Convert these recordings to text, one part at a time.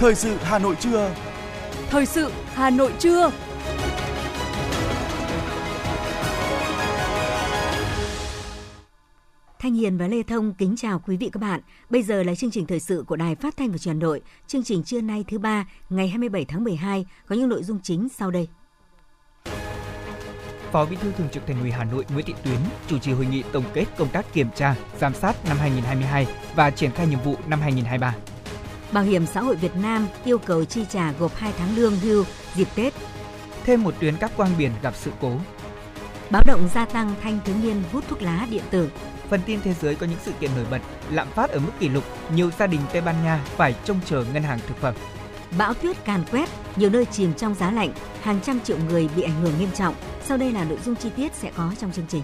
Thời sự Hà Nội trưa. Thời sự Hà Nội trưa. Thanh Hiền và Lê Thông kính chào quý vị các bạn. Bây giờ là chương trình thời sự của Đài Phát thanh và Truyền hình Nội. Chương trình trưa nay thứ ba, ngày 27 tháng 12 có những nội dung chính sau đây. Phó Bí thư Thường trực Thành ủy Hà Nội Nguyễn Thị Tuyến chủ trì hội nghị tổng kết công tác kiểm tra, giám sát năm 2022 và triển khai nhiệm vụ năm 2023. Bảo hiểm xã hội Việt Nam yêu cầu chi trả gộp 2 tháng lương hưu dịp Tết. Thêm một tuyến cáp quang biển gặp sự cố. Báo động gia tăng thanh thiếu niên hút thuốc lá điện tử. Phần tin thế giới có những sự kiện nổi bật, lạm phát ở mức kỷ lục, nhiều gia đình Tây Ban Nha phải trông chờ ngân hàng thực phẩm. Bão tuyết càn quét, nhiều nơi chìm trong giá lạnh, hàng trăm triệu người bị ảnh hưởng nghiêm trọng. Sau đây là nội dung chi tiết sẽ có trong chương trình.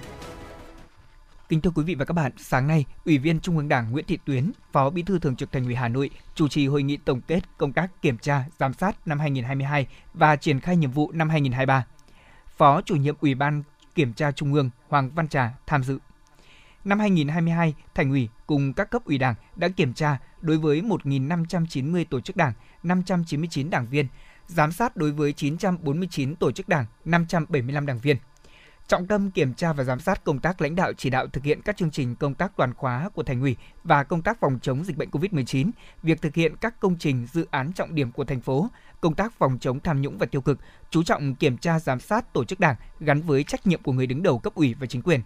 Kính thưa quý vị và các bạn, sáng nay, Ủy viên Trung ương Đảng Nguyễn Thị Tuyến, Phó Bí thư Thường trực Thành ủy Hà Nội chủ trì hội nghị tổng kết công tác kiểm tra, giám sát năm 2022 và triển khai nhiệm vụ năm 2023. Phó chủ nhiệm Ủy ban Kiểm tra Trung ương Hoàng Văn Trà tham dự. Năm 2022, Thành ủy cùng các cấp ủy Đảng đã kiểm tra đối với 1.590 tổ chức Đảng, 599 đảng viên, giám sát đối với 949 tổ chức Đảng, 575 đảng viên. Trọng tâm kiểm tra và giám sát công tác lãnh đạo chỉ đạo thực hiện các chương trình công tác toàn khóa của Thành ủy và công tác phòng chống dịch bệnh COVID-19, việc thực hiện các công trình dự án trọng điểm của thành phố, công tác phòng chống tham nhũng và tiêu cực, chú trọng kiểm tra giám sát tổ chức Đảng gắn với trách nhiệm của người đứng đầu cấp ủy và chính quyền.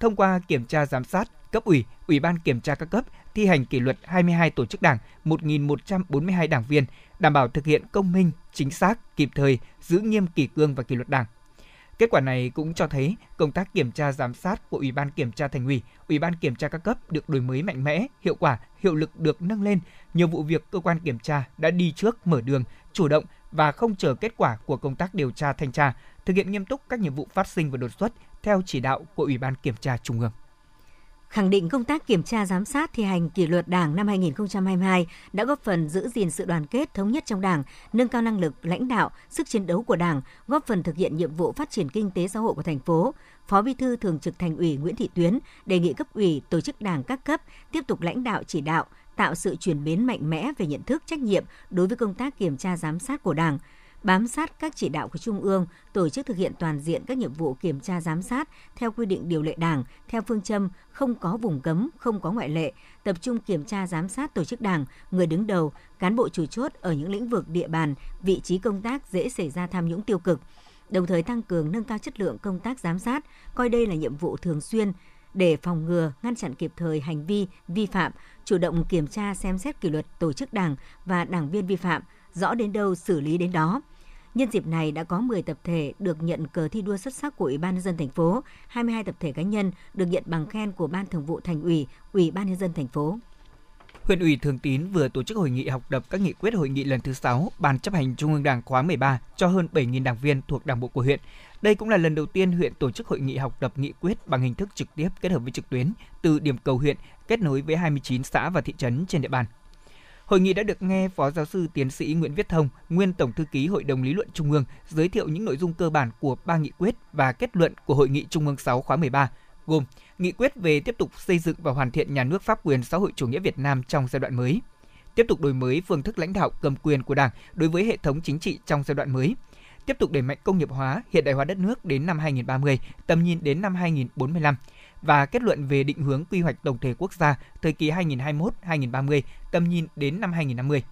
Thông qua kiểm tra giám sát, cấp ủy, ủy ban kiểm tra các cấp thi hành kỷ luật 22 tổ chức Đảng, 1.142 đảng viên, đảm bảo thực hiện công minh, chính xác, kịp thời, giữ nghiêm kỷ cương và kỷ luật Đảng. Kết quả này cũng cho thấy công tác kiểm tra giám sát của Ủy ban Kiểm tra Thành ủy, Ủy ban Kiểm tra các cấp được đổi mới mạnh mẽ, hiệu quả, hiệu lực được nâng lên. Nhiều vụ việc cơ quan kiểm tra đã đi trước mở đường, chủ động và không chờ kết quả của công tác điều tra thanh tra, thực hiện nghiêm túc các nhiệm vụ phát sinh và đột xuất theo chỉ đạo của Ủy ban Kiểm tra Trung ương khẳng định công tác kiểm tra giám sát thi hành kỷ luật Đảng năm 2022 đã góp phần giữ gìn sự đoàn kết thống nhất trong Đảng, nâng cao năng lực lãnh đạo, sức chiến đấu của Đảng, góp phần thực hiện nhiệm vụ phát triển kinh tế xã hội của thành phố. Phó Bí thư Thường trực Thành ủy Nguyễn Thị Tuyến đề nghị cấp ủy, tổ chức Đảng các cấp tiếp tục lãnh đạo chỉ đạo, tạo sự chuyển biến mạnh mẽ về nhận thức trách nhiệm đối với công tác kiểm tra giám sát của Đảng, bám sát các chỉ đạo của Trung ương, tổ chức thực hiện toàn diện các nhiệm vụ kiểm tra giám sát theo quy định điều lệ Đảng, theo phương châm không có vùng cấm, không có ngoại lệ, tập trung kiểm tra giám sát tổ chức Đảng, người đứng đầu, cán bộ chủ chốt ở những lĩnh vực địa bàn, vị trí công tác dễ xảy ra tham nhũng tiêu cực, đồng thời tăng cường nâng cao chất lượng công tác giám sát, coi đây là nhiệm vụ thường xuyên để phòng ngừa, ngăn chặn kịp thời hành vi vi phạm, chủ động kiểm tra xem xét kỷ luật tổ chức đảng và đảng viên vi phạm, rõ đến đâu xử lý đến đó. Nhân dịp này đã có 10 tập thể được nhận cờ thi đua xuất sắc của Ủy ban nhân dân thành phố, 22 tập thể cá nhân được nhận bằng khen của Ban Thường vụ Thành ủy, Ủy ban nhân dân thành phố. Huyện ủy Thường Tín vừa tổ chức hội nghị học tập các nghị quyết hội nghị lần thứ 6 Ban chấp hành Trung ương Đảng khóa 13 cho hơn 7.000 đảng viên thuộc Đảng bộ của huyện. Đây cũng là lần đầu tiên huyện tổ chức hội nghị học tập nghị quyết bằng hình thức trực tiếp kết hợp với trực tuyến từ điểm cầu huyện kết nối với 29 xã và thị trấn trên địa bàn. Hội nghị đã được nghe Phó Giáo sư Tiến sĩ Nguyễn Viết Thông, nguyên Tổng thư ký Hội đồng Lý luận Trung ương, giới thiệu những nội dung cơ bản của ba nghị quyết và kết luận của Hội nghị Trung ương 6 khóa 13, gồm nghị quyết về tiếp tục xây dựng và hoàn thiện nhà nước pháp quyền xã hội chủ nghĩa Việt Nam trong giai đoạn mới, tiếp tục đổi mới phương thức lãnh đạo cầm quyền của Đảng đối với hệ thống chính trị trong giai đoạn mới, tiếp tục đẩy mạnh công nghiệp hóa, hiện đại hóa đất nước đến năm 2030, tầm nhìn đến năm 2045, và kết luận về định hướng quy hoạch tổng thể quốc gia thời kỳ 2021-2030, tầm nhìn đến năm 2050.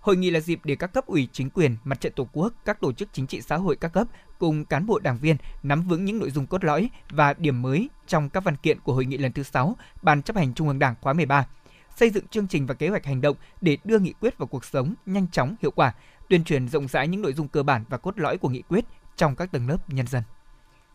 Hội nghị là dịp để các cấp ủy chính quyền, mặt trận tổ quốc, các tổ chức chính trị xã hội các cấp cùng cán bộ đảng viên nắm vững những nội dung cốt lõi và điểm mới trong các văn kiện của hội nghị lần thứ 6 Ban chấp hành Trung ương Đảng khóa 13, xây dựng chương trình và kế hoạch hành động để đưa nghị quyết vào cuộc sống nhanh chóng, hiệu quả, tuyên truyền rộng rãi những nội dung cơ bản và cốt lõi của nghị quyết trong các tầng lớp nhân dân.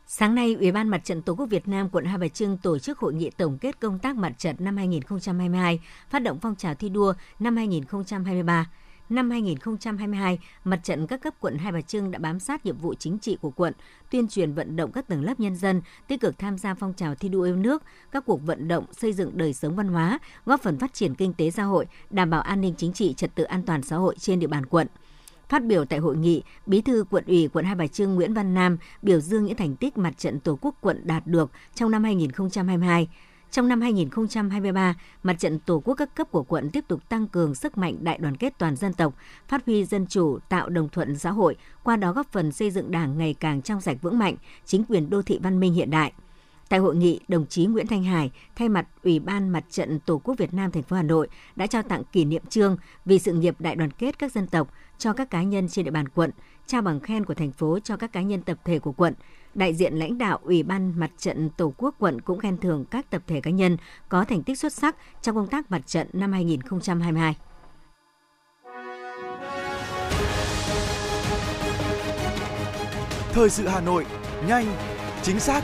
Sáng nay, Ủy ban Mặt trận Tổ quốc Việt Nam quận Hai Bà Trưng tổ chức hội nghị tổng kết công tác mặt trận năm 2022, phát động phong trào thi đua năm 2023. Năm 2022, mặt trận các cấp quận Hai Bà Trưng đã bám sát nhiệm vụ chính trị của quận, tuyên truyền vận động các tầng lớp nhân dân tích cực tham gia phong trào thi đua yêu nước, các cuộc vận động xây dựng đời sống văn hóa, góp phần phát triển kinh tế xã hội, đảm bảo an ninh chính trị, trật tự an toàn xã hội trên địa bàn quận. Phát biểu tại hội nghị, Bí thư quận ủy quận Hai Bà Trưng Nguyễn Văn Nam biểu dương những thành tích mặt trận Tổ quốc quận đạt được trong năm 2022. Trong năm 2023, Mặt trận Tổ quốc các cấp của quận tiếp tục tăng cường sức mạnh đại đoàn kết toàn dân tộc, phát huy dân chủ, tạo đồng thuận xã hội, qua đó góp phần xây dựng Đảng ngày càng trong sạch vững mạnh, chính quyền đô thị văn minh hiện đại. Tại hội nghị, đồng chí Nguyễn Thanh Hải thay mặt Ủy ban Mặt trận Tổ quốc Việt Nam thành phố Hà Nội đã trao tặng kỷ niệm trương vì sự nghiệp đại đoàn kết các dân tộc cho các cá nhân trên địa bàn quận, trao bằng khen của thành phố cho các cá nhân tập thể của quận, đại diện lãnh đạo Ủy ban Mặt trận Tổ quốc quận cũng khen thưởng các tập thể cá nhân có thành tích xuất sắc trong công tác mặt trận năm 2022. Thời sự Hà Nội, nhanh, chính xác,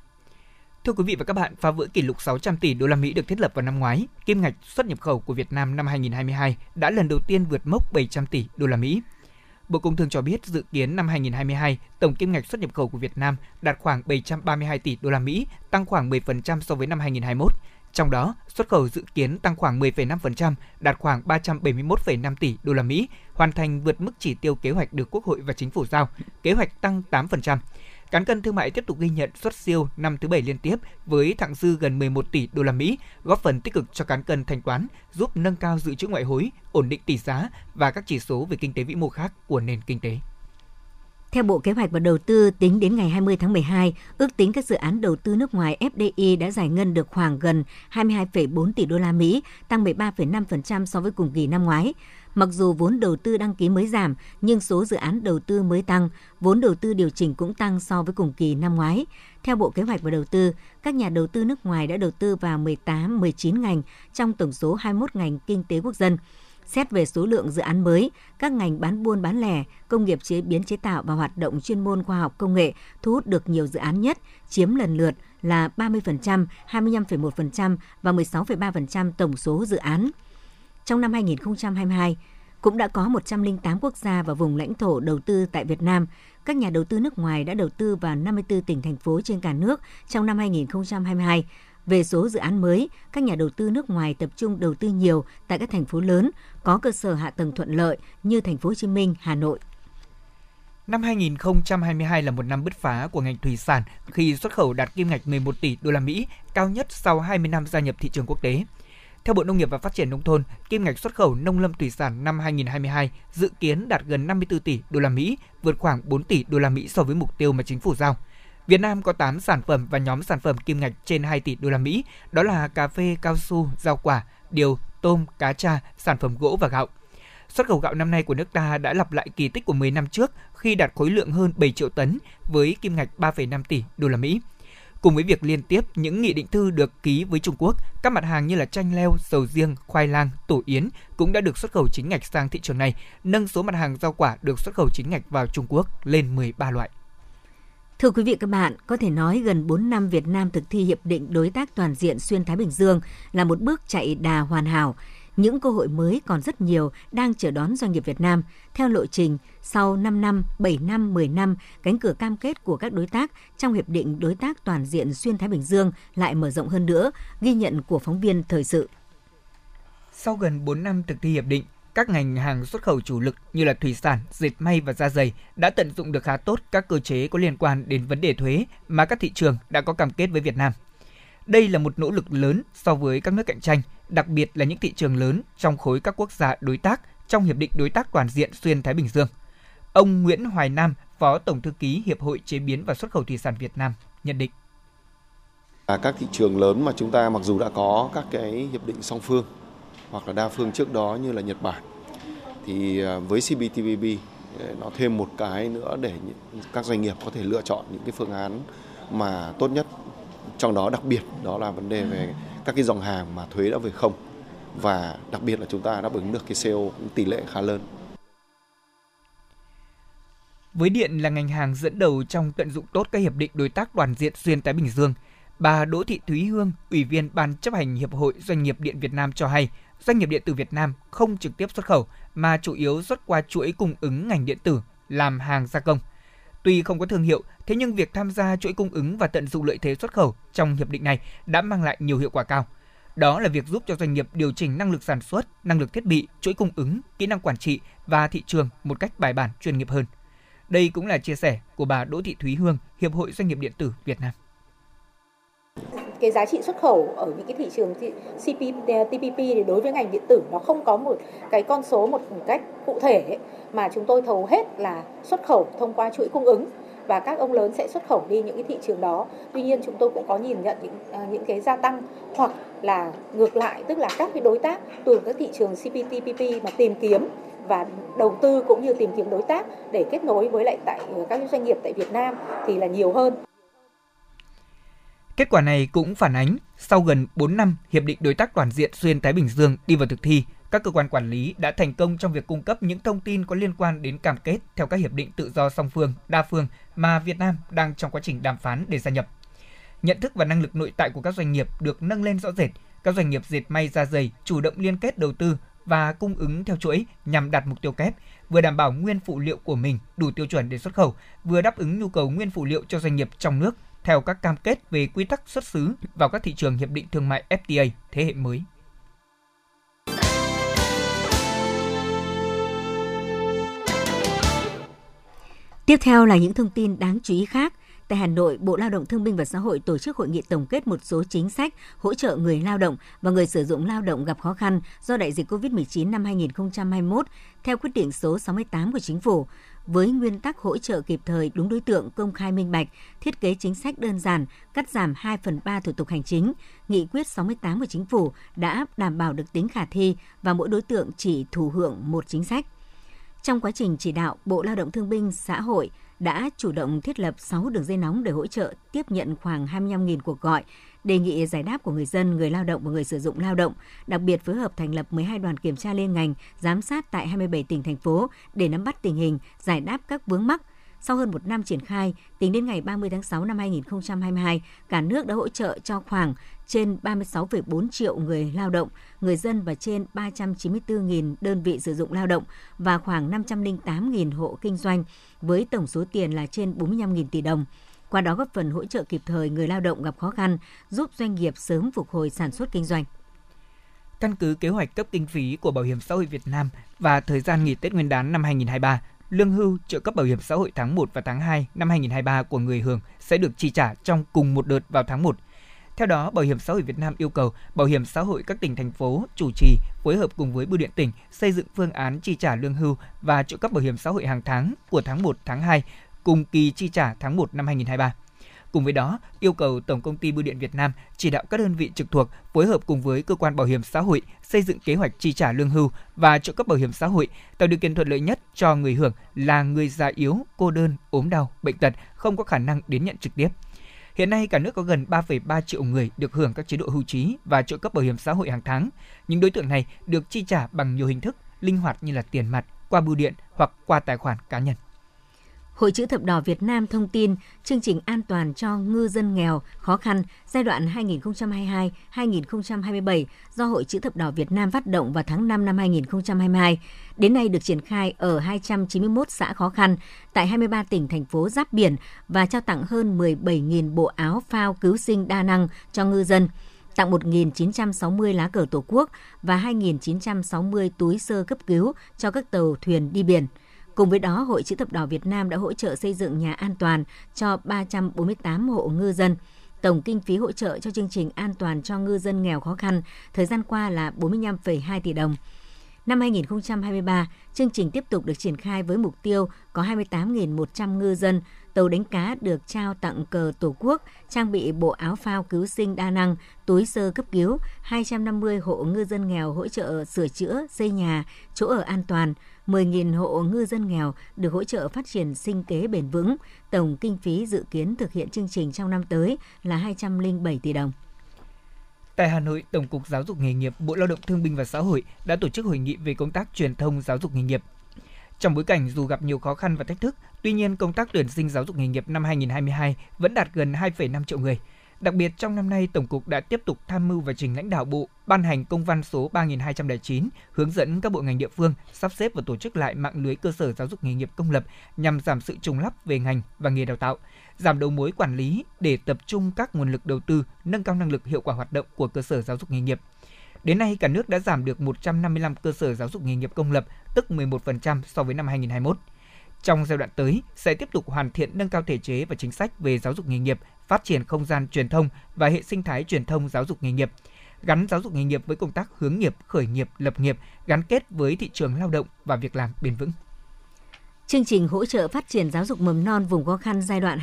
Thưa quý vị và các bạn, phá vỡ kỷ lục 600 tỷ đô la Mỹ được thiết lập vào năm ngoái, kim ngạch xuất nhập khẩu của Việt Nam năm 2022 đã lần đầu tiên vượt mốc 700 tỷ đô la Mỹ. Bộ Công Thương cho biết dự kiến năm 2022, tổng kim ngạch xuất nhập khẩu của Việt Nam đạt khoảng 732 tỷ đô la Mỹ, tăng khoảng 10% so với năm 2021. Trong đó, xuất khẩu dự kiến tăng khoảng 10,5%, đạt khoảng 371,5 tỷ đô la Mỹ, hoàn thành vượt mức chỉ tiêu kế hoạch được Quốc hội và Chính phủ giao, kế hoạch tăng 8%. Cán cân thương mại tiếp tục ghi nhận xuất siêu năm thứ bảy liên tiếp với thặng dư gần 11 tỷ đô la Mỹ, góp phần tích cực cho cán cân thanh toán, giúp nâng cao dự trữ ngoại hối, ổn định tỷ giá và các chỉ số về kinh tế vĩ mô khác của nền kinh tế. Theo Bộ Kế hoạch và Đầu tư, tính đến ngày 20 tháng 12, ước tính các dự án đầu tư nước ngoài FDI đã giải ngân được khoảng gần 22,4 tỷ đô la Mỹ, tăng 13,5% so với cùng kỳ năm ngoái. Mặc dù vốn đầu tư đăng ký mới giảm, nhưng số dự án đầu tư mới tăng, vốn đầu tư điều chỉnh cũng tăng so với cùng kỳ năm ngoái. Theo Bộ Kế hoạch và Đầu tư, các nhà đầu tư nước ngoài đã đầu tư vào 18-19 ngành trong tổng số 21 ngành kinh tế quốc dân. Xét về số lượng dự án mới, các ngành bán buôn bán lẻ, công nghiệp chế biến chế tạo và hoạt động chuyên môn khoa học công nghệ thu hút được nhiều dự án nhất, chiếm lần lượt là 30%, 25,1% và 16,3% tổng số dự án. Trong năm 2022, cũng đã có 108 quốc gia và vùng lãnh thổ đầu tư tại Việt Nam. Các nhà đầu tư nước ngoài đã đầu tư vào 54 tỉnh thành phố trên cả nước trong năm 2022. Về số dự án mới, các nhà đầu tư nước ngoài tập trung đầu tư nhiều tại các thành phố lớn có cơ sở hạ tầng thuận lợi như thành phố Hồ Chí Minh, Hà Nội. Năm 2022 là một năm bứt phá của ngành thủy sản khi xuất khẩu đạt kim ngạch 11 tỷ đô la Mỹ, cao nhất sau 20 năm gia nhập thị trường quốc tế. Theo Bộ Nông nghiệp và Phát triển nông thôn, kim ngạch xuất khẩu nông lâm thủy sản năm 2022 dự kiến đạt gần 54 tỷ đô la Mỹ, vượt khoảng 4 tỷ đô la Mỹ so với mục tiêu mà chính phủ giao. Việt Nam có 8 sản phẩm và nhóm sản phẩm kim ngạch trên 2 tỷ đô la Mỹ, đó là cà phê, cao su, rau quả, điều, tôm, cá tra, sản phẩm gỗ và gạo. Xuất khẩu gạo năm nay của nước ta đã lặp lại kỳ tích của 10 năm trước khi đạt khối lượng hơn 7 triệu tấn với kim ngạch 3,5 tỷ đô la Mỹ. Cùng với việc liên tiếp những nghị định thư được ký với Trung Quốc, các mặt hàng như là chanh leo, sầu riêng, khoai lang, tổ yến cũng đã được xuất khẩu chính ngạch sang thị trường này, nâng số mặt hàng rau quả được xuất khẩu chính ngạch vào Trung Quốc lên 13 loại. Thưa quý vị các bạn, có thể nói gần 4 năm Việt Nam thực thi Hiệp định Đối tác Toàn diện Xuyên Thái Bình Dương là một bước chạy đà hoàn hảo. Những cơ hội mới còn rất nhiều đang chờ đón doanh nghiệp Việt Nam. Theo lộ trình, sau 5 năm, 7 năm, 10 năm, cánh cửa cam kết của các đối tác trong Hiệp định Đối tác Toàn diện Xuyên Thái Bình Dương lại mở rộng hơn nữa, ghi nhận của phóng viên thời sự. Sau gần 4 năm thực thi hiệp định, các ngành hàng xuất khẩu chủ lực như là thủy sản, dệt may và da giày đã tận dụng được khá tốt các cơ chế có liên quan đến vấn đề thuế mà các thị trường đã có cam kết với Việt Nam. Đây là một nỗ lực lớn so với các nước cạnh tranh, đặc biệt là những thị trường lớn trong khối các quốc gia đối tác trong Hiệp định Đối tác Toàn diện Xuyên Thái Bình Dương. Ông Nguyễn Hoài Nam, Phó Tổng Thư ký Hiệp hội Chế biến và Xuất khẩu Thủy sản Việt Nam, nhận định. À, các thị trường lớn mà chúng ta mặc dù đã có các cái hiệp định song phương hoặc là đa phương trước đó như là Nhật Bản thì à, với CPTPP à, nó thêm một cái nữa để các doanh nghiệp có thể lựa chọn những cái phương án mà tốt nhất trong đó đặc biệt đó là vấn đề về các cái dòng hàng mà thuế đã về không và đặc biệt là chúng ta đáp ứng được cái CO cũng tỷ lệ khá lớn. Với điện là ngành hàng dẫn đầu trong tận dụng tốt các hiệp định đối tác toàn diện xuyên Thái Bình Dương, bà Đỗ Thị Thúy Hương, Ủy viên Ban chấp hành Hiệp hội Doanh nghiệp Điện Việt Nam cho hay, doanh nghiệp điện tử Việt Nam không trực tiếp xuất khẩu mà chủ yếu xuất qua chuỗi cung ứng ngành điện tử làm hàng gia công. Tuy không có thương hiệu, thế nhưng việc tham gia chuỗi cung ứng và tận dụng lợi thế xuất khẩu trong hiệp định này đã mang lại nhiều hiệu quả cao. Đó là việc giúp cho doanh nghiệp điều chỉnh năng lực sản xuất, năng lực thiết bị, chuỗi cung ứng, kỹ năng quản trị và thị trường một cách bài bản chuyên nghiệp hơn. Đây cũng là chia sẻ của bà Đỗ Thị Thúy Hương, Hiệp hội Doanh nghiệp điện tử Việt Nam cái giá trị xuất khẩu ở những cái thị trường CPTPP eh, thì đối với ngành điện tử nó không có một cái con số, một cách cụ thể mà chúng tôi thầu hết là xuất khẩu thông qua chuỗi cung ứng và các ông lớn sẽ xuất khẩu đi những cái thị trường đó. Tuy nhiên chúng tôi cũng có nhìn nhận những ờ, những cái gia tăng hoặc là ngược lại, tức là các cái đối tác từ các thị trường CPTPP mà tìm kiếm và đầu tư cũng như tìm kiếm đối tác để kết nối với lại tại ờ, các doanh nghiệp tại Việt Nam thì là nhiều hơn. Kết quả này cũng phản ánh sau gần 4 năm hiệp định đối tác toàn diện xuyên Thái Bình Dương đi vào thực thi, các cơ quan quản lý đã thành công trong việc cung cấp những thông tin có liên quan đến cam kết theo các hiệp định tự do song phương, đa phương mà Việt Nam đang trong quá trình đàm phán để gia nhập. Nhận thức và năng lực nội tại của các doanh nghiệp được nâng lên rõ rệt, các doanh nghiệp dệt may da dày chủ động liên kết đầu tư và cung ứng theo chuỗi nhằm đạt mục tiêu kép, vừa đảm bảo nguyên phụ liệu của mình đủ tiêu chuẩn để xuất khẩu, vừa đáp ứng nhu cầu nguyên phụ liệu cho doanh nghiệp trong nước theo các cam kết về quy tắc xuất xứ vào các thị trường hiệp định thương mại FTA thế hệ mới. Tiếp theo là những thông tin đáng chú ý khác. Tại Hà Nội, Bộ Lao động Thương binh và Xã hội tổ chức hội nghị tổng kết một số chính sách hỗ trợ người lao động và người sử dụng lao động gặp khó khăn do đại dịch COVID-19 năm 2021 theo quyết định số 68 của Chính phủ với nguyên tắc hỗ trợ kịp thời đúng đối tượng công khai minh bạch, thiết kế chính sách đơn giản, cắt giảm 2 phần 3 thủ tục hành chính, nghị quyết 68 của chính phủ đã đảm bảo được tính khả thi và mỗi đối tượng chỉ thụ hưởng một chính sách. Trong quá trình chỉ đạo, Bộ Lao động Thương binh Xã hội đã chủ động thiết lập 6 đường dây nóng để hỗ trợ tiếp nhận khoảng 25.000 cuộc gọi, đề nghị giải đáp của người dân, người lao động và người sử dụng lao động, đặc biệt phối hợp thành lập 12 đoàn kiểm tra liên ngành, giám sát tại 27 tỉnh thành phố để nắm bắt tình hình, giải đáp các vướng mắc, sau hơn một năm triển khai, tính đến ngày 30 tháng 6 năm 2022, cả nước đã hỗ trợ cho khoảng trên 36,4 triệu người lao động, người dân và trên 394.000 đơn vị sử dụng lao động và khoảng 508.000 hộ kinh doanh với tổng số tiền là trên 45.000 tỷ đồng. Qua đó góp phần hỗ trợ kịp thời người lao động gặp khó khăn, giúp doanh nghiệp sớm phục hồi sản xuất kinh doanh. Căn cứ kế hoạch cấp kinh phí của Bảo hiểm xã hội Việt Nam và thời gian nghỉ Tết Nguyên đán năm 2023, lương hưu, trợ cấp bảo hiểm xã hội tháng 1 và tháng 2 năm 2023 của người hưởng sẽ được chi trả trong cùng một đợt vào tháng 1. Theo đó, Bảo hiểm xã hội Việt Nam yêu cầu Bảo hiểm xã hội các tỉnh thành phố chủ trì phối hợp cùng với Bưu điện tỉnh xây dựng phương án chi trả lương hưu và trợ cấp bảo hiểm xã hội hàng tháng của tháng 1, tháng 2 cùng kỳ chi trả tháng 1 năm 2023. Cùng với đó, yêu cầu Tổng công ty Bưu điện Việt Nam chỉ đạo các đơn vị trực thuộc phối hợp cùng với cơ quan bảo hiểm xã hội xây dựng kế hoạch chi trả lương hưu và trợ cấp bảo hiểm xã hội tạo điều kiện thuận lợi nhất cho người hưởng là người già yếu, cô đơn, ốm đau, bệnh tật không có khả năng đến nhận trực tiếp. Hiện nay cả nước có gần 3,3 triệu người được hưởng các chế độ hưu trí và trợ cấp bảo hiểm xã hội hàng tháng. Những đối tượng này được chi trả bằng nhiều hình thức linh hoạt như là tiền mặt, qua bưu điện hoặc qua tài khoản cá nhân. Hội chữ thập đỏ Việt Nam thông tin chương trình an toàn cho ngư dân nghèo khó khăn giai đoạn 2022-2027 do Hội chữ thập đỏ Việt Nam phát động vào tháng 5 năm 2022. Đến nay được triển khai ở 291 xã khó khăn tại 23 tỉnh, thành phố giáp biển và trao tặng hơn 17.000 bộ áo phao cứu sinh đa năng cho ngư dân, tặng 1.960 lá cờ Tổ quốc và 2.960 túi sơ cấp cứu cho các tàu thuyền đi biển – Cùng với đó, Hội Chữ thập đỏ Việt Nam đã hỗ trợ xây dựng nhà an toàn cho 348 hộ ngư dân. Tổng kinh phí hỗ trợ cho chương trình an toàn cho ngư dân nghèo khó khăn thời gian qua là 45,2 tỷ đồng. Năm 2023, chương trình tiếp tục được triển khai với mục tiêu có 28.100 ngư dân, tàu đánh cá được trao tặng cờ Tổ quốc, trang bị bộ áo phao cứu sinh đa năng, túi sơ cấp cứu, 250 hộ ngư dân nghèo hỗ trợ sửa chữa, xây nhà, chỗ ở an toàn, 10.000 hộ ngư dân nghèo được hỗ trợ phát triển sinh kế bền vững. Tổng kinh phí dự kiến thực hiện chương trình trong năm tới là 207 tỷ đồng. Tại Hà Nội, Tổng cục Giáo dục nghề nghiệp, Bộ Lao động Thương binh và Xã hội đã tổ chức hội nghị về công tác truyền thông giáo dục nghề nghiệp. Trong bối cảnh dù gặp nhiều khó khăn và thách thức, tuy nhiên công tác tuyển sinh giáo dục nghề nghiệp năm 2022 vẫn đạt gần 2,5 triệu người. Đặc biệt trong năm nay, Tổng cục đã tiếp tục tham mưu và trình lãnh đạo Bộ ban hành công văn số 3209 hướng dẫn các bộ ngành địa phương sắp xếp và tổ chức lại mạng lưới cơ sở giáo dục nghề nghiệp công lập nhằm giảm sự trùng lắp về ngành và nghề đào tạo, giảm đầu mối quản lý để tập trung các nguồn lực đầu tư, nâng cao năng lực hiệu quả hoạt động của cơ sở giáo dục nghề nghiệp. Đến nay, cả nước đã giảm được 155 cơ sở giáo dục nghề nghiệp công lập, tức 11% so với năm 2021. Trong giai đoạn tới, sẽ tiếp tục hoàn thiện nâng cao thể chế và chính sách về giáo dục nghề nghiệp, phát triển không gian truyền thông và hệ sinh thái truyền thông giáo dục nghề nghiệp, gắn giáo dục nghề nghiệp với công tác hướng nghiệp, khởi nghiệp, lập nghiệp, gắn kết với thị trường lao động và việc làm bền vững. Chương trình hỗ trợ phát triển giáo dục mầm non vùng khó khăn giai đoạn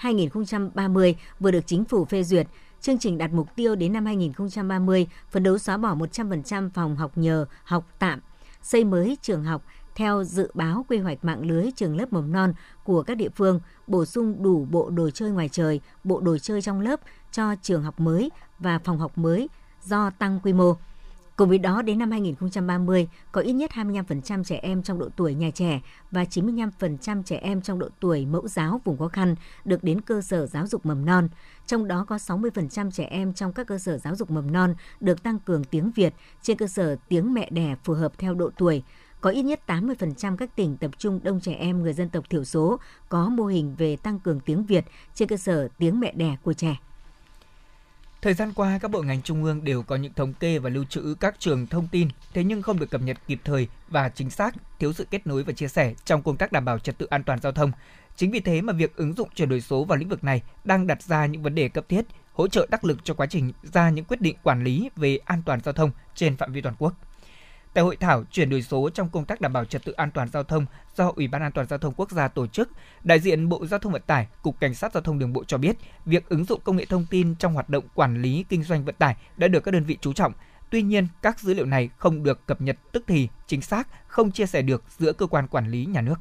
2022-2030 vừa được chính phủ phê duyệt. Chương trình đặt mục tiêu đến năm 2030 phấn đấu xóa bỏ 100% phòng học nhờ, học tạm, xây mới trường học, theo dự báo quy hoạch mạng lưới trường lớp mầm non của các địa phương, bổ sung đủ bộ đồ chơi ngoài trời, bộ đồ chơi trong lớp cho trường học mới và phòng học mới do tăng quy mô. Cùng với đó, đến năm 2030, có ít nhất 25% trẻ em trong độ tuổi nhà trẻ và 95% trẻ em trong độ tuổi mẫu giáo vùng khó khăn được đến cơ sở giáo dục mầm non. Trong đó có 60% trẻ em trong các cơ sở giáo dục mầm non được tăng cường tiếng Việt trên cơ sở tiếng mẹ đẻ phù hợp theo độ tuổi. Có ít nhất 80% các tỉnh tập trung đông trẻ em người dân tộc thiểu số có mô hình về tăng cường tiếng Việt trên cơ sở tiếng mẹ đẻ của trẻ. Thời gian qua, các bộ ngành trung ương đều có những thống kê và lưu trữ các trường thông tin, thế nhưng không được cập nhật kịp thời và chính xác, thiếu sự kết nối và chia sẻ trong công tác đảm bảo trật tự an toàn giao thông. Chính vì thế mà việc ứng dụng chuyển đổi số vào lĩnh vực này đang đặt ra những vấn đề cấp thiết, hỗ trợ đắc lực cho quá trình ra những quyết định quản lý về an toàn giao thông trên phạm vi toàn quốc. Tại hội thảo chuyển đổi số trong công tác đảm bảo trật tự an toàn giao thông do Ủy ban An toàn giao thông quốc gia tổ chức, đại diện Bộ Giao thông Vận tải, Cục Cảnh sát Giao thông Đường bộ cho biết, việc ứng dụng công nghệ thông tin trong hoạt động quản lý kinh doanh vận tải đã được các đơn vị chú trọng. Tuy nhiên, các dữ liệu này không được cập nhật tức thì, chính xác, không chia sẻ được giữa cơ quan quản lý nhà nước.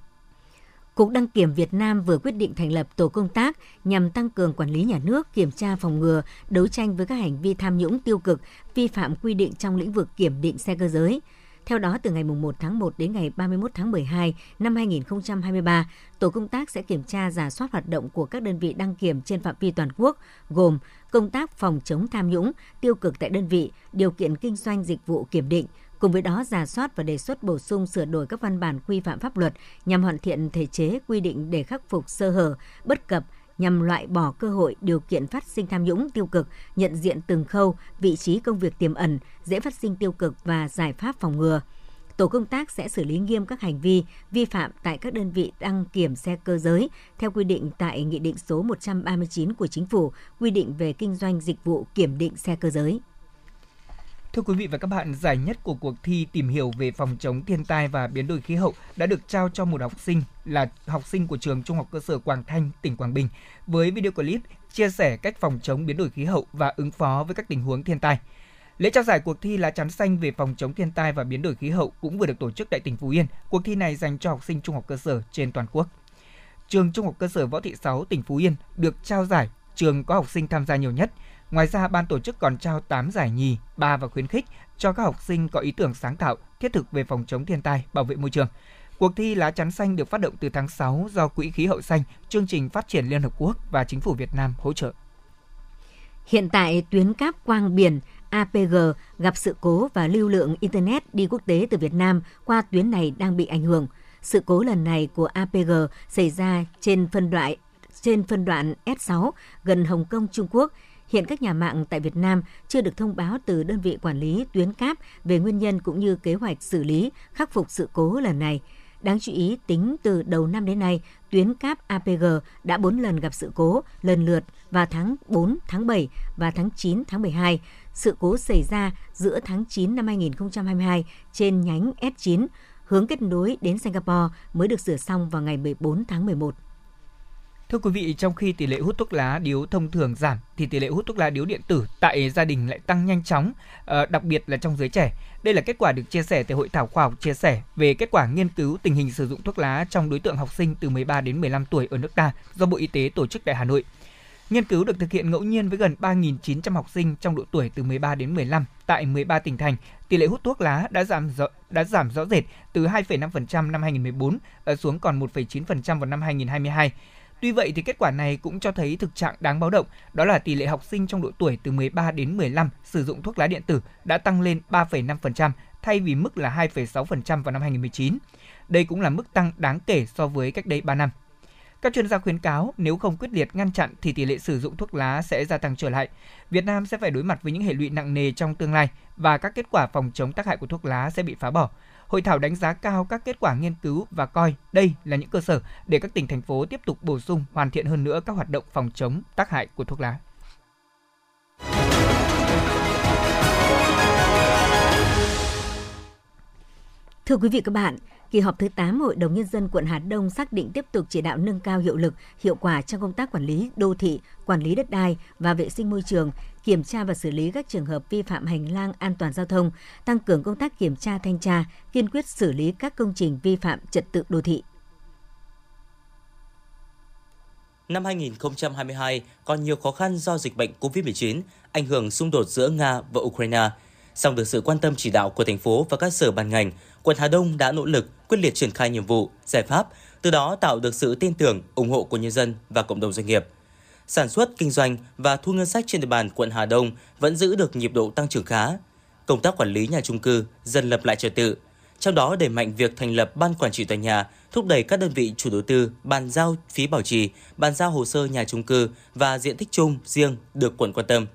Cục Đăng kiểm Việt Nam vừa quyết định thành lập tổ công tác nhằm tăng cường quản lý nhà nước, kiểm tra phòng ngừa, đấu tranh với các hành vi tham nhũng tiêu cực, vi phạm quy định trong lĩnh vực kiểm định xe cơ giới. Theo đó, từ ngày 1 tháng 1 đến ngày 31 tháng 12 năm 2023, tổ công tác sẽ kiểm tra giả soát hoạt động của các đơn vị đăng kiểm trên phạm vi toàn quốc, gồm công tác phòng chống tham nhũng, tiêu cực tại đơn vị, điều kiện kinh doanh dịch vụ kiểm định, cùng với đó giả soát và đề xuất bổ sung sửa đổi các văn bản quy phạm pháp luật nhằm hoàn thiện thể chế quy định để khắc phục sơ hở, bất cập, nhằm loại bỏ cơ hội điều kiện phát sinh tham nhũng tiêu cực, nhận diện từng khâu, vị trí công việc tiềm ẩn, dễ phát sinh tiêu cực và giải pháp phòng ngừa. Tổ công tác sẽ xử lý nghiêm các hành vi vi phạm tại các đơn vị đăng kiểm xe cơ giới theo quy định tại Nghị định số 139 của Chính phủ quy định về kinh doanh dịch vụ kiểm định xe cơ giới. Thưa quý vị và các bạn, giải nhất của cuộc thi tìm hiểu về phòng chống thiên tai và biến đổi khí hậu đã được trao cho một học sinh là học sinh của trường Trung học cơ sở Quảng Thanh, tỉnh Quảng Bình với video clip chia sẻ cách phòng chống biến đổi khí hậu và ứng phó với các tình huống thiên tai. Lễ trao giải cuộc thi lá chắn xanh về phòng chống thiên tai và biến đổi khí hậu cũng vừa được tổ chức tại tỉnh Phú Yên. Cuộc thi này dành cho học sinh trung học cơ sở trên toàn quốc. Trường Trung học cơ sở Võ Thị Sáu, tỉnh Phú Yên được trao giải trường có học sinh tham gia nhiều nhất – Ngoài ra, ban tổ chức còn trao 8 giải nhì, 3 và khuyến khích cho các học sinh có ý tưởng sáng tạo, thiết thực về phòng chống thiên tai, bảo vệ môi trường. Cuộc thi lá chắn xanh được phát động từ tháng 6 do Quỹ khí hậu xanh, chương trình phát triển Liên Hợp Quốc và Chính phủ Việt Nam hỗ trợ. Hiện tại, tuyến cáp quang biển APG gặp sự cố và lưu lượng Internet đi quốc tế từ Việt Nam qua tuyến này đang bị ảnh hưởng. Sự cố lần này của APG xảy ra trên phân đoạn trên phân đoạn S6 gần Hồng Kông, Trung Quốc Hiện các nhà mạng tại Việt Nam chưa được thông báo từ đơn vị quản lý tuyến cáp về nguyên nhân cũng như kế hoạch xử lý, khắc phục sự cố lần này. Đáng chú ý, tính từ đầu năm đến nay, tuyến cáp APG đã 4 lần gặp sự cố, lần lượt vào tháng 4, tháng 7 và tháng 9, tháng 12. Sự cố xảy ra giữa tháng 9 năm 2022 trên nhánh S9, hướng kết nối đến Singapore mới được sửa xong vào ngày 14 tháng 11. Thưa quý vị, trong khi tỷ lệ hút thuốc lá điếu thông thường giảm thì tỷ lệ hút thuốc lá điếu điện tử tại gia đình lại tăng nhanh chóng, ờ, đặc biệt là trong giới trẻ. Đây là kết quả được chia sẻ tại hội thảo khoa học chia sẻ về kết quả nghiên cứu tình hình sử dụng thuốc lá trong đối tượng học sinh từ 13 đến 15 tuổi ở nước ta do Bộ Y tế tổ chức tại Hà Nội. Nghiên cứu được thực hiện ngẫu nhiên với gần 3.900 học sinh trong độ tuổi từ 13 đến 15 tại 13 tỉnh thành. Tỷ lệ hút thuốc lá đã giảm rõ, đã giảm rõ rệt từ 2,5% năm 2014 ờ, xuống còn 1,9% vào năm 2022 Tuy vậy thì kết quả này cũng cho thấy thực trạng đáng báo động, đó là tỷ lệ học sinh trong độ tuổi từ 13 đến 15 sử dụng thuốc lá điện tử đã tăng lên 3,5% thay vì mức là 2,6% vào năm 2019. Đây cũng là mức tăng đáng kể so với cách đây 3 năm. Các chuyên gia khuyến cáo nếu không quyết liệt ngăn chặn thì tỷ lệ sử dụng thuốc lá sẽ gia tăng trở lại. Việt Nam sẽ phải đối mặt với những hệ lụy nặng nề trong tương lai và các kết quả phòng chống tác hại của thuốc lá sẽ bị phá bỏ. Hội thảo đánh giá cao các kết quả nghiên cứu và coi đây là những cơ sở để các tỉnh thành phố tiếp tục bổ sung hoàn thiện hơn nữa các hoạt động phòng chống tác hại của thuốc lá. Thưa quý vị các bạn, kỳ họp thứ 8 Hội đồng Nhân dân quận Hà Đông xác định tiếp tục chỉ đạo nâng cao hiệu lực, hiệu quả trong công tác quản lý đô thị, quản lý đất đai và vệ sinh môi trường, kiểm tra và xử lý các trường hợp vi phạm hành lang an toàn giao thông, tăng cường công tác kiểm tra thanh tra, kiên quyết xử lý các công trình vi phạm trật tự đô thị. Năm 2022 còn nhiều khó khăn do dịch bệnh COVID-19, ảnh hưởng xung đột giữa Nga và Ukraine. Song được sự quan tâm chỉ đạo của thành phố và các sở ban ngành, quận Hà Đông đã nỗ lực quyết liệt triển khai nhiệm vụ, giải pháp, từ đó tạo được sự tin tưởng, ủng hộ của nhân dân và cộng đồng doanh nghiệp. Sản xuất, kinh doanh và thu ngân sách trên địa bàn quận Hà Đông vẫn giữ được nhịp độ tăng trưởng khá. Công tác quản lý nhà trung cư dần lập lại trật tự, trong đó đẩy mạnh việc thành lập ban quản trị tòa nhà, thúc đẩy các đơn vị chủ đầu tư bàn giao phí bảo trì, bàn giao hồ sơ nhà trung cư và diện tích chung riêng được quận quan tâm.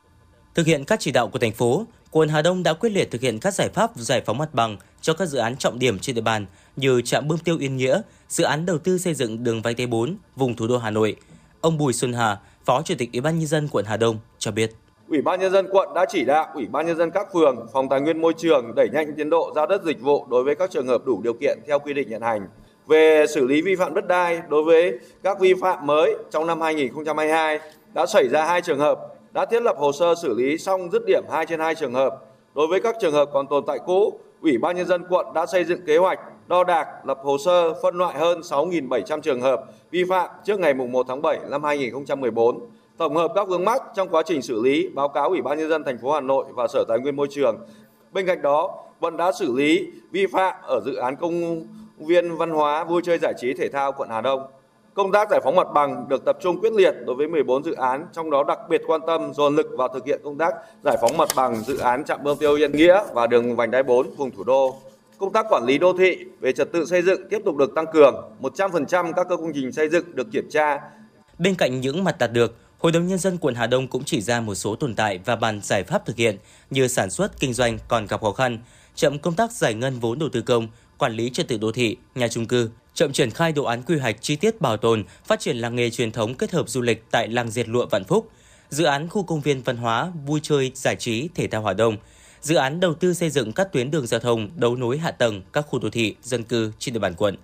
Thực hiện các chỉ đạo của thành phố, quận Hà Đông đã quyết liệt thực hiện các giải pháp giải phóng mặt bằng cho các dự án trọng điểm trên địa bàn như trạm bơm tiêu Yên Nghĩa, dự án đầu tư xây dựng đường vành đai 4 vùng thủ đô Hà Nội. Ông Bùi Xuân Hà, Phó Chủ tịch Ủy ban nhân dân quận Hà Đông cho biết. Ủy ban nhân dân quận đã chỉ đạo Ủy ban nhân dân các phường, phòng tài nguyên môi trường đẩy nhanh tiến độ giao đất dịch vụ đối với các trường hợp đủ điều kiện theo quy định hiện hành. Về xử lý vi phạm đất đai đối với các vi phạm mới trong năm 2022 đã xảy ra hai trường hợp, đã thiết lập hồ sơ xử lý xong dứt điểm 2 trên 2 trường hợp. Đối với các trường hợp còn tồn tại cũ, Ủy ban nhân dân quận đã xây dựng kế hoạch đo đạc, lập hồ sơ phân loại hơn 6.700 trường hợp vi phạm trước ngày 1 tháng 7 năm 2014 tổng hợp các vướng mắc trong quá trình xử lý báo cáo Ủy ban nhân dân thành phố Hà Nội và Sở Tài nguyên Môi trường. Bên cạnh đó, vẫn đã xử lý vi phạm ở dự án công viên văn hóa vui chơi giải trí thể thao quận Hà Đông. Công tác giải phóng mặt bằng được tập trung quyết liệt đối với 14 dự án, trong đó đặc biệt quan tâm dồn lực vào thực hiện công tác giải phóng mặt bằng dự án trạm bơm tiêu Yên Nghĩa và đường vành đai 4 vùng thủ đô. Công tác quản lý đô thị về trật tự xây dựng tiếp tục được tăng cường, 100% các công trình xây dựng được kiểm tra. Bên cạnh những mặt đạt được, Hội đồng Nhân dân quận Hà Đông cũng chỉ ra một số tồn tại và bàn giải pháp thực hiện như sản xuất, kinh doanh còn gặp khó khăn, chậm công tác giải ngân vốn đầu tư công, quản lý trật tự đô thị, nhà trung cư, chậm triển khai đồ án quy hoạch chi tiết bảo tồn, phát triển làng nghề truyền thống kết hợp du lịch tại làng diệt lụa Vạn Phúc, dự án khu công viên văn hóa, vui chơi, giải trí, thể thao Hòa Đông, dự án đầu tư xây dựng các tuyến đường giao thông đấu nối hạ tầng các khu đô thị, dân cư trên địa bàn quận.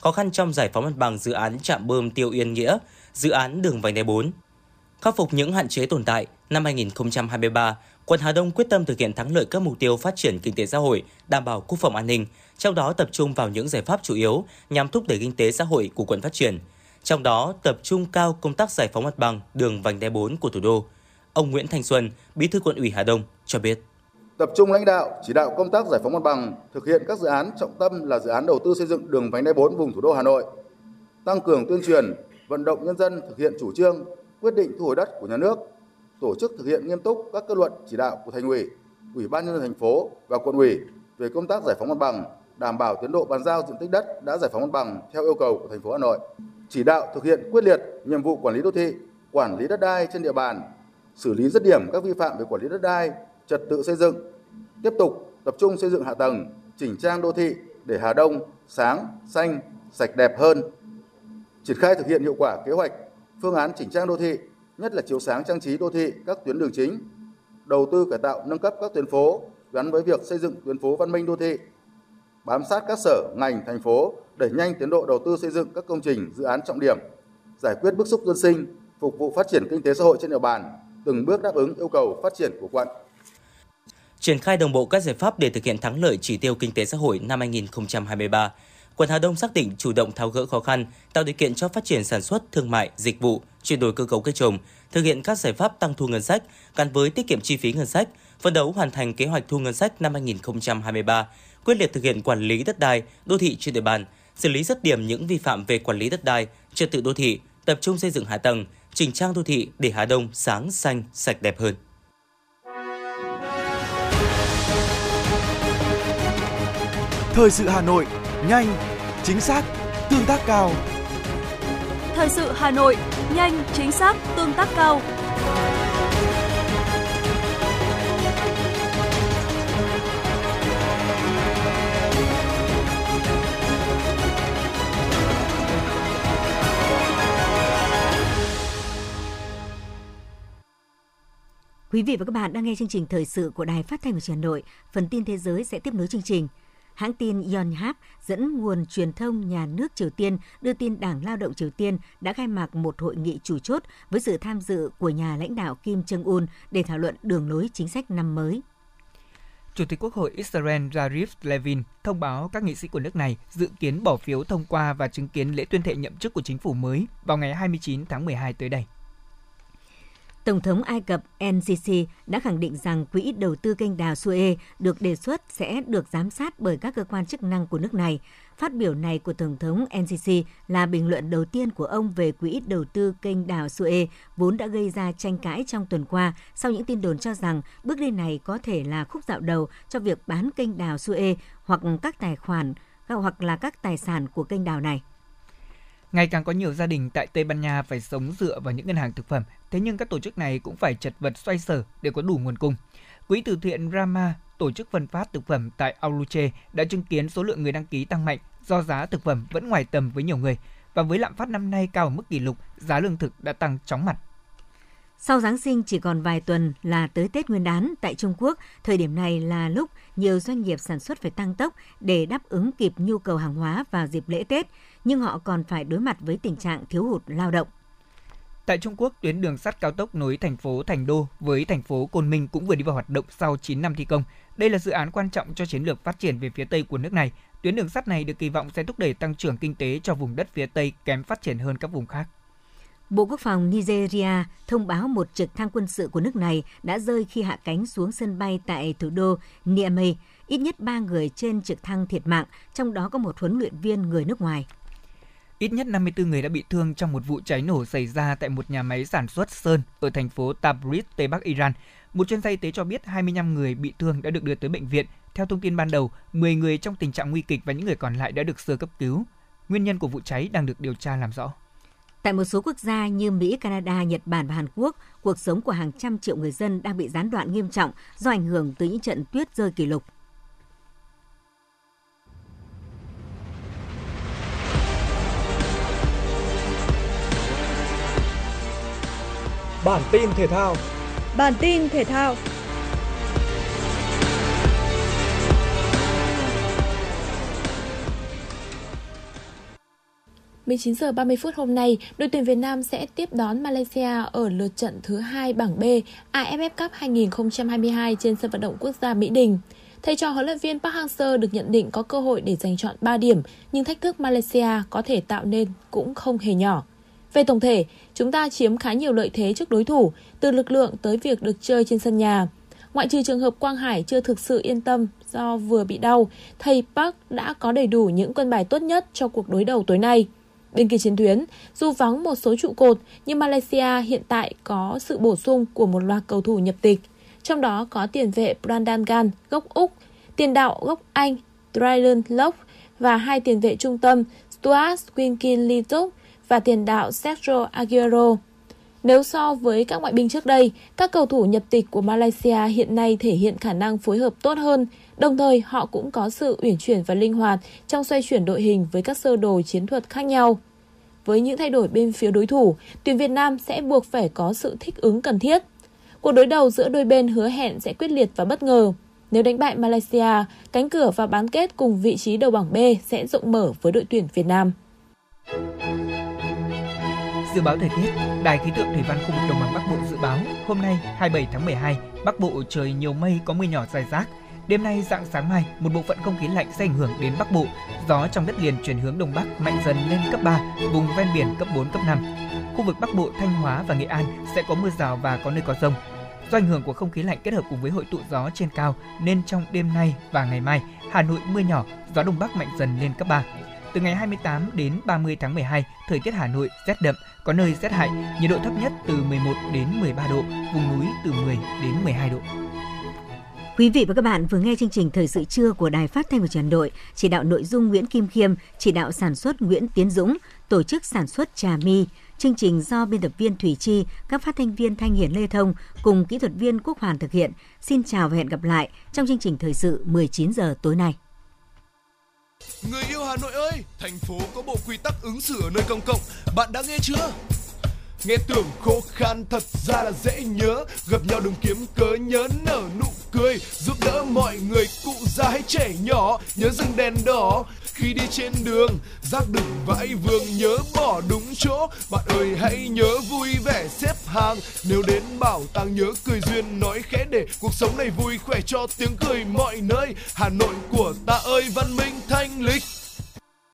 Khó khăn trong giải phóng mặt bằng dự án trạm bơm Tiêu Yên Nghĩa, dự án đường vành đai 4, Khắc phục những hạn chế tồn tại, năm 2023, quận Hà Đông quyết tâm thực hiện thắng lợi các mục tiêu phát triển kinh tế xã hội, đảm bảo quốc phòng an ninh, trong đó tập trung vào những giải pháp chủ yếu nhằm thúc đẩy kinh tế xã hội của quận phát triển. Trong đó tập trung cao công tác giải phóng mặt bằng đường vành đai 4 của thủ đô. Ông Nguyễn Thành Xuân, Bí thư quận ủy Hà Đông cho biết. Tập trung lãnh đạo, chỉ đạo công tác giải phóng mặt bằng, thực hiện các dự án trọng tâm là dự án đầu tư xây dựng đường vành đai 4 vùng thủ đô Hà Nội, tăng cường tuyên truyền, vận động nhân dân thực hiện chủ trương, quyết định thu hồi đất của nhà nước, tổ chức thực hiện nghiêm túc các kết luận chỉ đạo của thành ủy, ủy ban nhân dân thành phố và quận ủy về công tác giải phóng mặt bằng, đảm bảo tiến độ bàn giao diện tích đất đã giải phóng mặt bằng theo yêu cầu của thành phố Hà Nội. Chỉ đạo thực hiện quyết liệt nhiệm vụ quản lý đô thị, quản lý đất đai trên địa bàn, xử lý dứt điểm các vi phạm về quản lý đất đai, trật tự xây dựng, tiếp tục tập trung xây dựng hạ tầng, chỉnh trang đô thị để Hà Đông sáng, xanh, sạch đẹp hơn. Triển khai thực hiện hiệu quả kế hoạch phương án chỉnh trang đô thị, nhất là chiếu sáng trang trí đô thị các tuyến đường chính, đầu tư cải tạo nâng cấp các tuyến phố gắn với việc xây dựng tuyến phố văn minh đô thị, bám sát các sở, ngành, thành phố đẩy nhanh tiến độ đầu tư xây dựng các công trình, dự án trọng điểm, giải quyết bức xúc dân sinh, phục vụ phát triển kinh tế xã hội trên địa bàn, từng bước đáp ứng yêu cầu phát triển của quận. Triển khai đồng bộ các giải pháp để thực hiện thắng lợi chỉ tiêu kinh tế xã hội năm 2023, quận Hà Đông xác định chủ động tháo gỡ khó khăn, tạo điều kiện cho phát triển sản xuất, thương mại, dịch vụ, chuyển đổi cơ cấu cây trồng, thực hiện các giải pháp tăng thu ngân sách gắn với tiết kiệm chi phí ngân sách, phấn đấu hoàn thành kế hoạch thu ngân sách năm 2023, quyết liệt thực hiện quản lý đất đai, đô thị trên địa bàn, xử lý rứt điểm những vi phạm về quản lý đất đai, trật tự đô thị, tập trung xây dựng hạ tầng, chỉnh trang đô thị để Hà Đông sáng xanh, sạch đẹp hơn. Thời sự Hà Nội, nhanh, chính xác, tương tác cao. Thời sự Hà Nội, nhanh, chính xác, tương tác cao. Quý vị và các bạn đang nghe chương trình thời sự của Đài Phát thanh và Truyền hình Hà Nội. Phần tin thế giới sẽ tiếp nối chương trình. Hãng tin Yonhap dẫn nguồn truyền thông nhà nước Triều Tiên đưa tin Đảng Lao động Triều Tiên đã khai mạc một hội nghị chủ chốt với sự tham dự của nhà lãnh đạo Kim Jong-un để thảo luận đường lối chính sách năm mới. Chủ tịch Quốc hội Israel Yarif Levin thông báo các nghị sĩ của nước này dự kiến bỏ phiếu thông qua và chứng kiến lễ tuyên thệ nhậm chức của chính phủ mới vào ngày 29 tháng 12 tới đây. Tổng thống Ai Cập NCC đã khẳng định rằng quỹ đầu tư kênh đào Suez được đề xuất sẽ được giám sát bởi các cơ quan chức năng của nước này. Phát biểu này của Tổng thống NCC là bình luận đầu tiên của ông về quỹ đầu tư kênh đào Suez, vốn đã gây ra tranh cãi trong tuần qua sau những tin đồn cho rằng bước đi này có thể là khúc dạo đầu cho việc bán kênh đào Suez hoặc các tài khoản, hoặc là các tài sản của kênh đào này. Ngày càng có nhiều gia đình tại Tây Ban Nha phải sống dựa vào những ngân hàng thực phẩm, thế nhưng các tổ chức này cũng phải chật vật xoay sở để có đủ nguồn cung. Quỹ từ thiện Rama, tổ chức phân phát thực phẩm tại Aluche, đã chứng kiến số lượng người đăng ký tăng mạnh do giá thực phẩm vẫn ngoài tầm với nhiều người. Và với lạm phát năm nay cao ở mức kỷ lục, giá lương thực đã tăng chóng mặt. Sau Giáng sinh chỉ còn vài tuần là tới Tết Nguyên đán tại Trung Quốc, thời điểm này là lúc nhiều doanh nghiệp sản xuất phải tăng tốc để đáp ứng kịp nhu cầu hàng hóa vào dịp lễ Tết, nhưng họ còn phải đối mặt với tình trạng thiếu hụt lao động. Tại Trung Quốc, tuyến đường sắt cao tốc nối thành phố Thành Đô với thành phố Côn Minh cũng vừa đi vào hoạt động sau 9 năm thi công. Đây là dự án quan trọng cho chiến lược phát triển về phía Tây của nước này. Tuyến đường sắt này được kỳ vọng sẽ thúc đẩy tăng trưởng kinh tế cho vùng đất phía Tây kém phát triển hơn các vùng khác. Bộ Quốc phòng Nigeria thông báo một trực thăng quân sự của nước này đã rơi khi hạ cánh xuống sân bay tại thủ đô Niamey. Ít nhất 3 người trên trực thăng thiệt mạng, trong đó có một huấn luyện viên người nước ngoài. Ít nhất 54 người đã bị thương trong một vụ cháy nổ xảy ra tại một nhà máy sản xuất sơn ở thành phố Tabriz, Tây Bắc Iran. Một chuyên gia y tế cho biết 25 người bị thương đã được đưa tới bệnh viện. Theo thông tin ban đầu, 10 người trong tình trạng nguy kịch và những người còn lại đã được sơ cấp cứu. Nguyên nhân của vụ cháy đang được điều tra làm rõ. Tại một số quốc gia như Mỹ, Canada, Nhật Bản và Hàn Quốc, cuộc sống của hàng trăm triệu người dân đang bị gián đoạn nghiêm trọng do ảnh hưởng từ những trận tuyết rơi kỷ lục. Bản tin thể thao Bản tin thể thao 19 giờ 30 phút hôm nay, đội tuyển Việt Nam sẽ tiếp đón Malaysia ở lượt trận thứ hai bảng B AFF Cup 2022 trên sân vận động quốc gia Mỹ Đình. Thầy trò huấn luyện viên Park Hang-seo được nhận định có cơ hội để giành chọn 3 điểm, nhưng thách thức Malaysia có thể tạo nên cũng không hề nhỏ. Về tổng thể, chúng ta chiếm khá nhiều lợi thế trước đối thủ, từ lực lượng tới việc được chơi trên sân nhà. Ngoại trừ trường hợp Quang Hải chưa thực sự yên tâm do vừa bị đau, thầy Park đã có đầy đủ những quân bài tốt nhất cho cuộc đối đầu tối nay. Bên kia chiến tuyến, dù vắng một số trụ cột, nhưng Malaysia hiện tại có sự bổ sung của một loạt cầu thủ nhập tịch. Trong đó có tiền vệ Brandon Gan, gốc Úc, tiền đạo gốc Anh, Dryden Locke và hai tiền vệ trung tâm Stuart Quinkin Litok và tiền đạo Sergio Aguero. Nếu so với các ngoại binh trước đây, các cầu thủ nhập tịch của Malaysia hiện nay thể hiện khả năng phối hợp tốt hơn, đồng thời họ cũng có sự uyển chuyển và linh hoạt trong xoay chuyển đội hình với các sơ đồ chiến thuật khác nhau. Với những thay đổi bên phía đối thủ, tuyển Việt Nam sẽ buộc phải có sự thích ứng cần thiết. Cuộc đối đầu giữa đôi bên hứa hẹn sẽ quyết liệt và bất ngờ. Nếu đánh bại Malaysia, cánh cửa vào bán kết cùng vị trí đầu bảng B sẽ rộng mở với đội tuyển Việt Nam. Dự báo thời tiết, Đài khí tượng thủy văn khu vực đồng bằng Bắc Bộ dự báo hôm nay 27 tháng 12, Bắc Bộ trời nhiều mây có mưa nhỏ rải rác. Đêm nay dạng sáng mai, một bộ phận không khí lạnh sẽ ảnh hưởng đến Bắc Bộ. Gió trong đất liền chuyển hướng đông bắc mạnh dần lên cấp 3, vùng ven biển cấp 4 cấp 5. Khu vực Bắc Bộ, Thanh Hóa và Nghệ An sẽ có mưa rào và có nơi có rông. Do ảnh hưởng của không khí lạnh kết hợp cùng với hội tụ gió trên cao nên trong đêm nay và ngày mai, Hà Nội mưa nhỏ, gió đông bắc mạnh dần lên cấp 3. Từ ngày 28 đến 30 tháng 12, thời tiết Hà Nội rét đậm, có nơi rét hại, nhiệt độ thấp nhất từ 11 đến 13 độ, vùng núi từ 10 đến 12 độ. Quý vị và các bạn vừa nghe chương trình Thời sự trưa của Đài Phát thanh và Truyền đội chỉ đạo nội dung Nguyễn Kim Khiêm, chỉ đạo sản xuất Nguyễn Tiến Dũng, tổ chức sản xuất Trà My. Chương trình do biên tập viên Thủy Chi, các phát thanh viên Thanh Hiền Lê Thông cùng kỹ thuật viên Quốc Hoàn thực hiện. Xin chào và hẹn gặp lại trong chương trình Thời sự 19 giờ tối nay. Người yêu Hà Nội ơi, thành phố có bộ quy tắc ứng xử ở nơi công cộng, bạn đã nghe chưa? Nghe tưởng khó khăn thật ra là dễ nhớ. Gặp nhau đừng kiếm cớ nhớ nở nụ cười. Giúp đỡ mọi người cụ già hay trẻ nhỏ Nhớ dừng đèn đỏ khi đi trên đường Rác đừng vãi vương nhớ bỏ đúng chỗ. Bạn ơi, hãy nhớ vui vẻ xếp hàng. Nếu đến bảo tàng nhớ cười duyên, nói khẽ để Cuộc sống này vui khỏe cho tiếng cười mọi nơi. Hà Nội của ta ơi, văn minh thanh lịch.